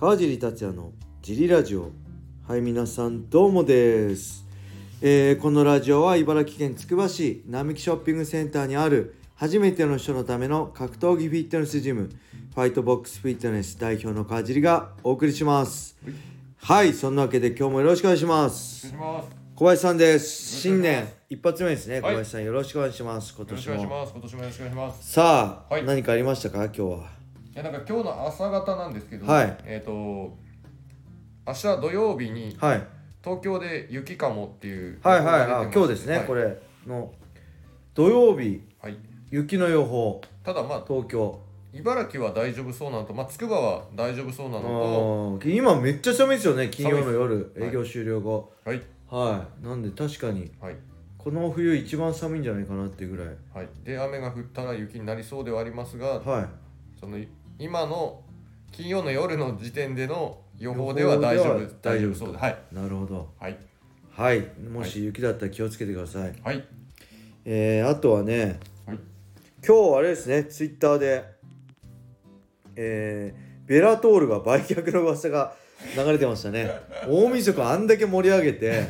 川尻達也のジリラジオ。はい皆さんどうもです、えーこのラジオは茨城県つくば市並木ショッピングセンターにある初めての人のための格闘技フィットネスジムファイトボックスフィットネス代表の川尻がお送りします。はいそんなわけで今日もよろしくお願いします。小林さんです。新年一発目ですね。小はい。林さんよろしくお願いします。今よろし年もくお願いします。今年もよろしくお願いします。さあ、はい。何かありましたか？今日は。いやなんか今日の朝方なんですけど、はい。えっ、と明日土曜日にはい。東京で雪かもっていうはいはい。はい今日ですね、はい。これ。の土曜日。はい。雪の予報。ただまあ東京。茨城は大丈夫そうなのと、まあつくばは大丈夫そうなあのー今めっちゃ寒いですよね金曜の夜。営業終了後。と、はい。はい、なんで確かに。はい。この冬一番寒いんじゃないかなっていうぐらい。はい。で雨が降ったら雪になりそうではありますが、はい。その今の金曜の夜の時点での予報では大丈夫。大丈夫。そうで、はい。なるほど。はい。はい。もし雪だったら気をつけてください、はい。えー、あとはね、はい。今日あれですねツイッターでえー、ベラトールが売却の噂が流れてましたね。大晦日あんだけ盛り上げて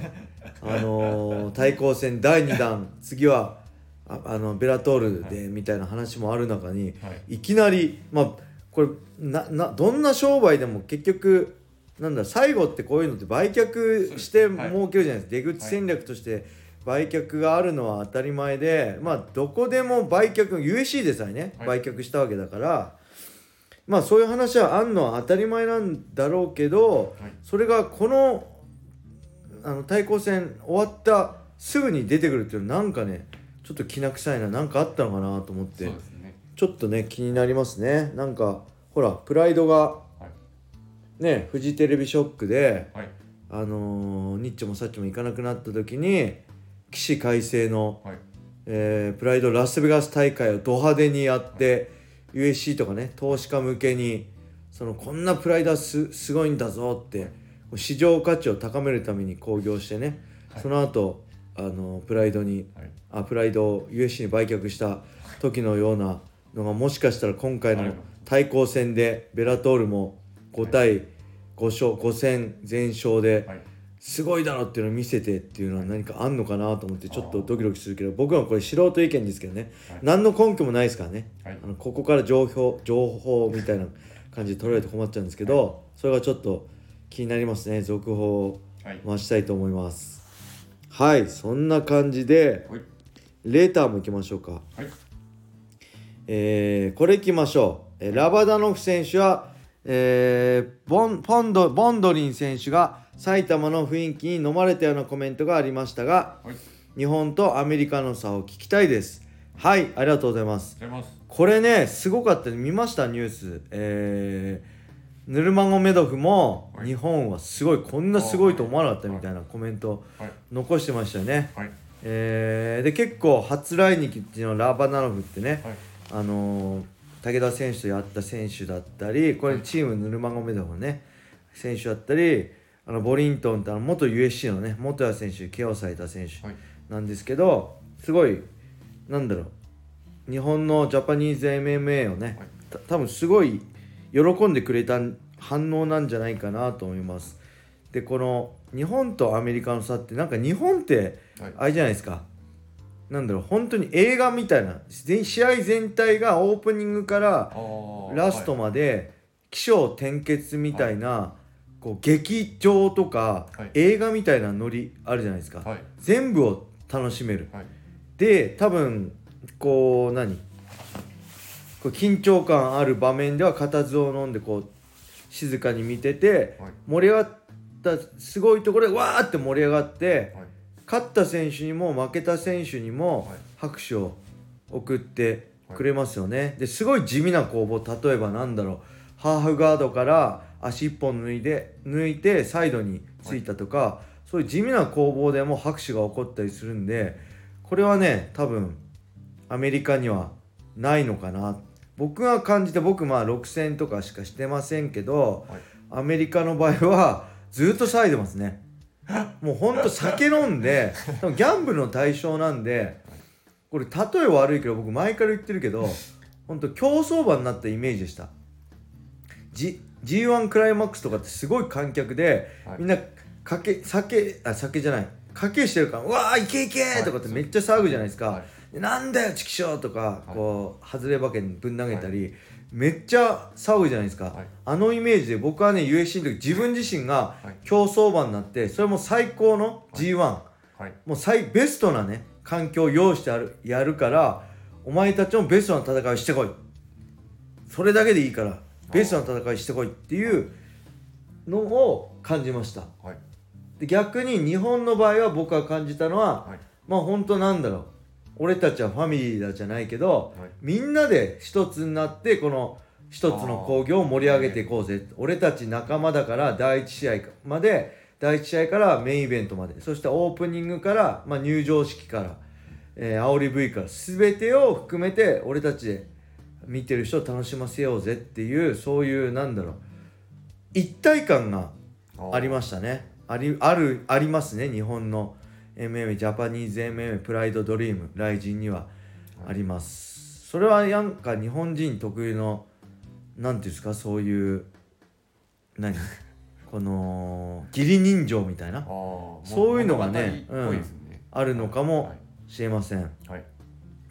あのー 対抗戦第2弾次はああのベラトールでみたいな話もある中に、はい。いきなりまあこれななどんな商売でも結局なんだ最後ってこういうのって売却して儲けるじゃないですか、出口戦略として売却があるのは当たり前でまあどこでも売却 USC でさえね、はい。売却したわけだからまあそういう話はあんのは当たり前なんだろうけどはい。それがこのあの対抗戦終わったすぐに出てくるっていうのはなんかねちょっときな臭いななんかあったのかなと思って。そうですねちょっとね気になりますね。なんかほらプライドがはい。ねフジテレビショックではい。あのーニッチもサッチも行かなくなった時に起死回生の、はい。えープライドラスベガス大会をド派手にやって、USC とかね投資家向けにそのこんなプライドはすすごいんだぞって市場価値を高めるために興行してね、はい。その後あのプライドにはい。あプライドを USC に売却した時のようなのがもしかしたら今回の対抗戦でベラトールも5対5勝5戦全勝ではい。すごいだろっていうのを見せてっていうのは何かあんのかなと思ってちょっとドキドキするけど僕はこれ素人意見ですけどね。はい。何の根拠もないですからね。はい。あのここから情報情報みたいな感じで取られて困っちゃうんですけどそれがちょっと気になりますね。続報をはい。回したいと思います。はい。そんな感じではい。レーターもいきましょうか。はいえーこれいきましょう、えーラバダノフ選手は、えーボンポンドボンドリン選手が埼玉の雰囲気に飲まれたようなコメントがありましたがはい。日本とアメリカの差を聞きたいです。はいありがとうございます。これねすごかった。ね見ましたニュース。えーヌルマゴメドフもはい。日本はすごいこんなすごいと思わなかったみたいなコメントはい。残してましたよね。はい。えーで結構初来日っていうのはラバナノフってね、はいあのー武田選手とやった選手だったりこれチームヌルマゴメドフのね選手だったりあのボリントンってあの元 USC のね元谷選手怪我をされた選手はい。なんですけどすごいなんだろう日本のジャパニーズ MMA をね、多分すごい喜んでくれた反応なんじゃないかなと思います。でこの日本とアメリカの差ってなんか日本ってはい。あれじゃないですかなんだろう本当に映画みたいな全試合全体がオープニングからラストまで起承転結みたいな、こう劇場とか、はい。映画みたいなノリあるじゃないですか、はい。全部を楽しめる。はい。で多分こう何？こう緊張感ある場面では固唾を飲んでこう静かに見ててはい。盛り上がったすごいところでわーって盛り上がってはい勝った選手にも負けた選手にもはい。拍手を送ってくれますよね。ですごい地味な攻防。例えばなんだろう。ハーフガードから足一本抜いて抜いてサイドについたとか、そういう地味な攻防でも拍手が起こったりするんでこれはね多分アメリカにはないのかな。僕が感じて僕まあ6戦とかしかしてませんけど、はい。アメリカの場合はずっと騒いでますねもうほんと酒飲んで多分ギャンブルの対象なんでこれ例え悪いけど僕前から言ってるけど本当競走馬になったイメージでした。じ G1 クライマックスとかってすごい観客で、はい。みんなかけ酒あ酒じゃない。賭けしてるから「うわーいけいけ!」とかってめっちゃ騒ぐじゃないですか。はい「でなんだよチキショー!」とか、はい。こう外れ馬券ぶん投げたり、めっちゃ騒ぐじゃないですか、はい。あのイメージで僕はね USC の時自分自身がはい。競走馬になってそれも最高の G1、はい。もう最ベストなね環境を用意してあるやるからお前たちもベストな戦いをしてこい。それだけでいいからベストな戦いしてこいっていうのを感じました。はい。で逆に日本の場合は僕が感じたのは、はい。まあ本当なんだろう俺たちはファミリーだじゃないけど、はい。みんなで一つになってこの一つの興行を盛り上げていこうぜ。俺たち仲間だから第1試合まで第1試合からメインイベントまで。そしてオープニングから、まあ、入場式から、えー、煽り V から全てを含めて俺たちで見てる人を楽しませようぜっていうそういうなんだろう一体感がありましたね。ありあるありますね日本の MMA ジャパニーズ MMA プライドドリームライジンにはあります、それはなんか日本人特有のなんていうんですかそういう何？この義理人情みたいな？そういうのがね物語っぽいですね。あるのかもしれません、はい。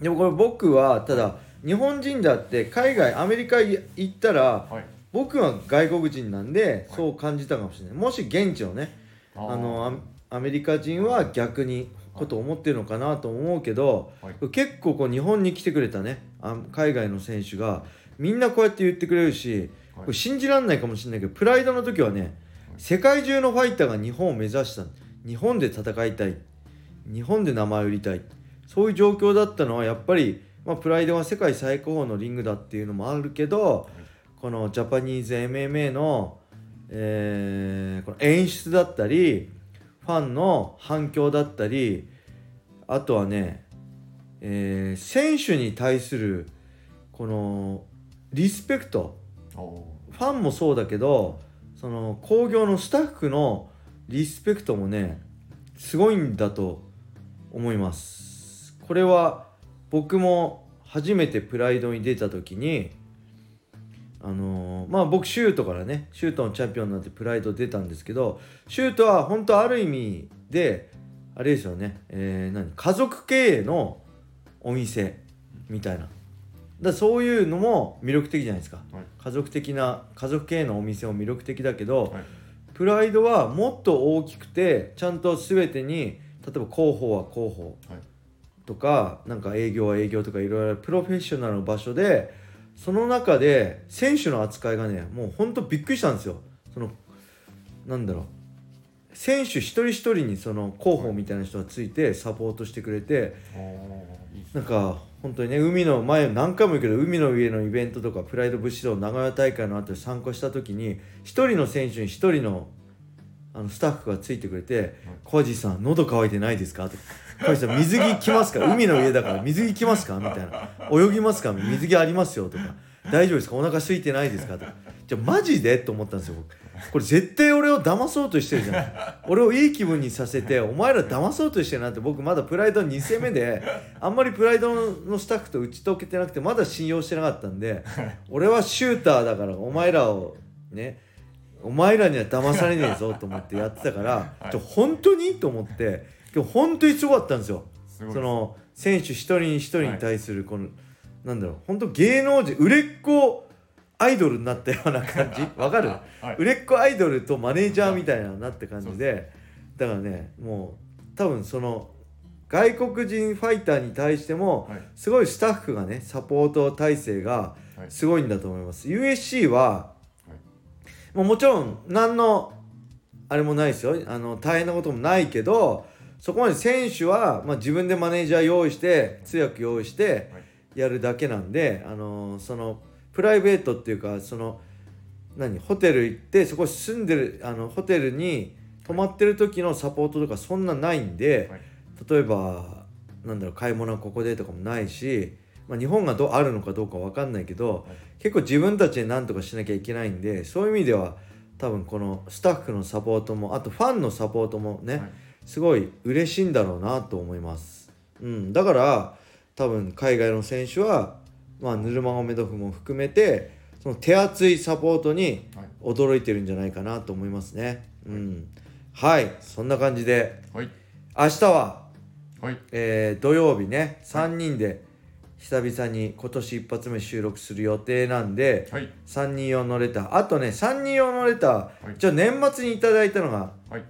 でもこれ僕はただ日本人だって海外アメリカ行ったらはい。僕は外国人なんではい。そう感じたかもしれない。もし現地のねあのアアメリカ人は逆にこと思ってるのかなと思うけど、はい。結構こう日本に来てくれたねあ海外の選手がみんなこうやって言ってくれるし、信じられないかもしれないけどプライドの時はね世界中のファイターが日本を目指した日本で戦いたい。日本で名前を売りたい。そういう状況だったのはやっぱり、まあ、プライドは世界最高峰のリングだっていうのもあるけど、このジャパニーズ MMA の,、えーこの演出だったりファンの反響だったりあとはね、えー選手に対するこのリスペクト。おファンもそうだけどその興行のスタッフのリスペクトもねすごいんだと思います。これは僕も初めてプライドに出た時にあのーまあ僕シュートからねシュートのチャンピオンになってプライド出たんですけどシュートは本当ある意味であれですよね、えー何家族経営のお店みたいな。だそういうのも魅力的じゃないですか、はい。家族的な家族経営のお店も魅力的だけど、はい。プライドはもっと大きくてちゃんと全てに例えば広報は広報はい。とかなんか営業は営業とかいろいろプロフェッショナルの場所でその中で選手の扱いがねもうほんとびっくりしたんですよ。そのなんだろう。選手一人一人にその広報みたいな人がついてサポートしてくれてなんか本当にね海の前何回も言うけど海の上のイベントとかプライド武士道長屋大会の後に参加した時に一人の選手に一人のあのスタッフがついてくれて「小路さん喉乾いてないですか?」と「小路さん水着着ますか？海の上だから水着着ますか?」みたいな「泳ぎますか水着ありますよ」とか「大丈夫ですかお腹空いてないですか?」とか「じゃあマジで?」と思ったんですよ僕これ絶対俺を騙そうとしてるじゃん俺をいい気分にさせてお前ら騙そうとしてるなって僕まだプライド2戦目であんまりプライドのスタッフと打ち解けてなくてまだ信用してなかったんで 俺はシューターだからお前らをねお前らには騙されねえぞと思ってやってたから、はい。ちょ本当に？と思って今日本当にすごかったんですよ。すその選手一人一人に対するこの、なんだろう本当芸能人売れっ子アイドルになったような感じ？わかる？はい。売れっ子アイドルとマネージャーみたいななって感じでだからねもう多分その外国人ファイターに対してもはい。すごいスタッフがねサポート体制がはい。すごいんだと思います、USC は、いもうもちろん何のあれもないですよ。あの大変なこともないけどそこまで選手は、まあ、自分でマネージャー用意して通訳用意してはい。やるだけなんで、あのそのプライベートっていうかその何ホテル行ってそこ住んでるあのホテルに泊まってる時のサポートとかそんなないんで、はい。例えばなんだろう買い物はここでとかもないし、まあ、日本がどうあるのかどうかわかんないけど、はい。結構自分たちで何とかしなきゃいけないんでそういう意味では多分このスタッフのサポートもあとファンのサポートもね、はい。すごい嬉しいんだろうなと思います、うん、だから多分海外の選手は、まあ、ヌルマゴメドフも含めてその手厚いサポートにはい。驚いてるんじゃないかなと思いますね。うん。はい。そんな感じで。はい。明日は、はい。えー土曜日ね。3人で久々に今年一発目収録する予定なんで、はい。3人用のレター。あとね3人用のレター、はい。じゃあ年末にいただいたのがはい。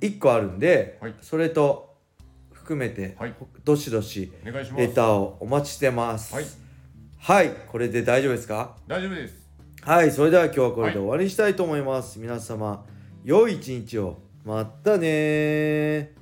1個あるんで、はい。それと含めて、はい。どしどしお願いします。レターをお待ちしてます。はい。はい。これで大丈夫ですか？大丈夫です。はい。それでは今日はこれで終わりにしたいと思います、皆様良い一日を。またねー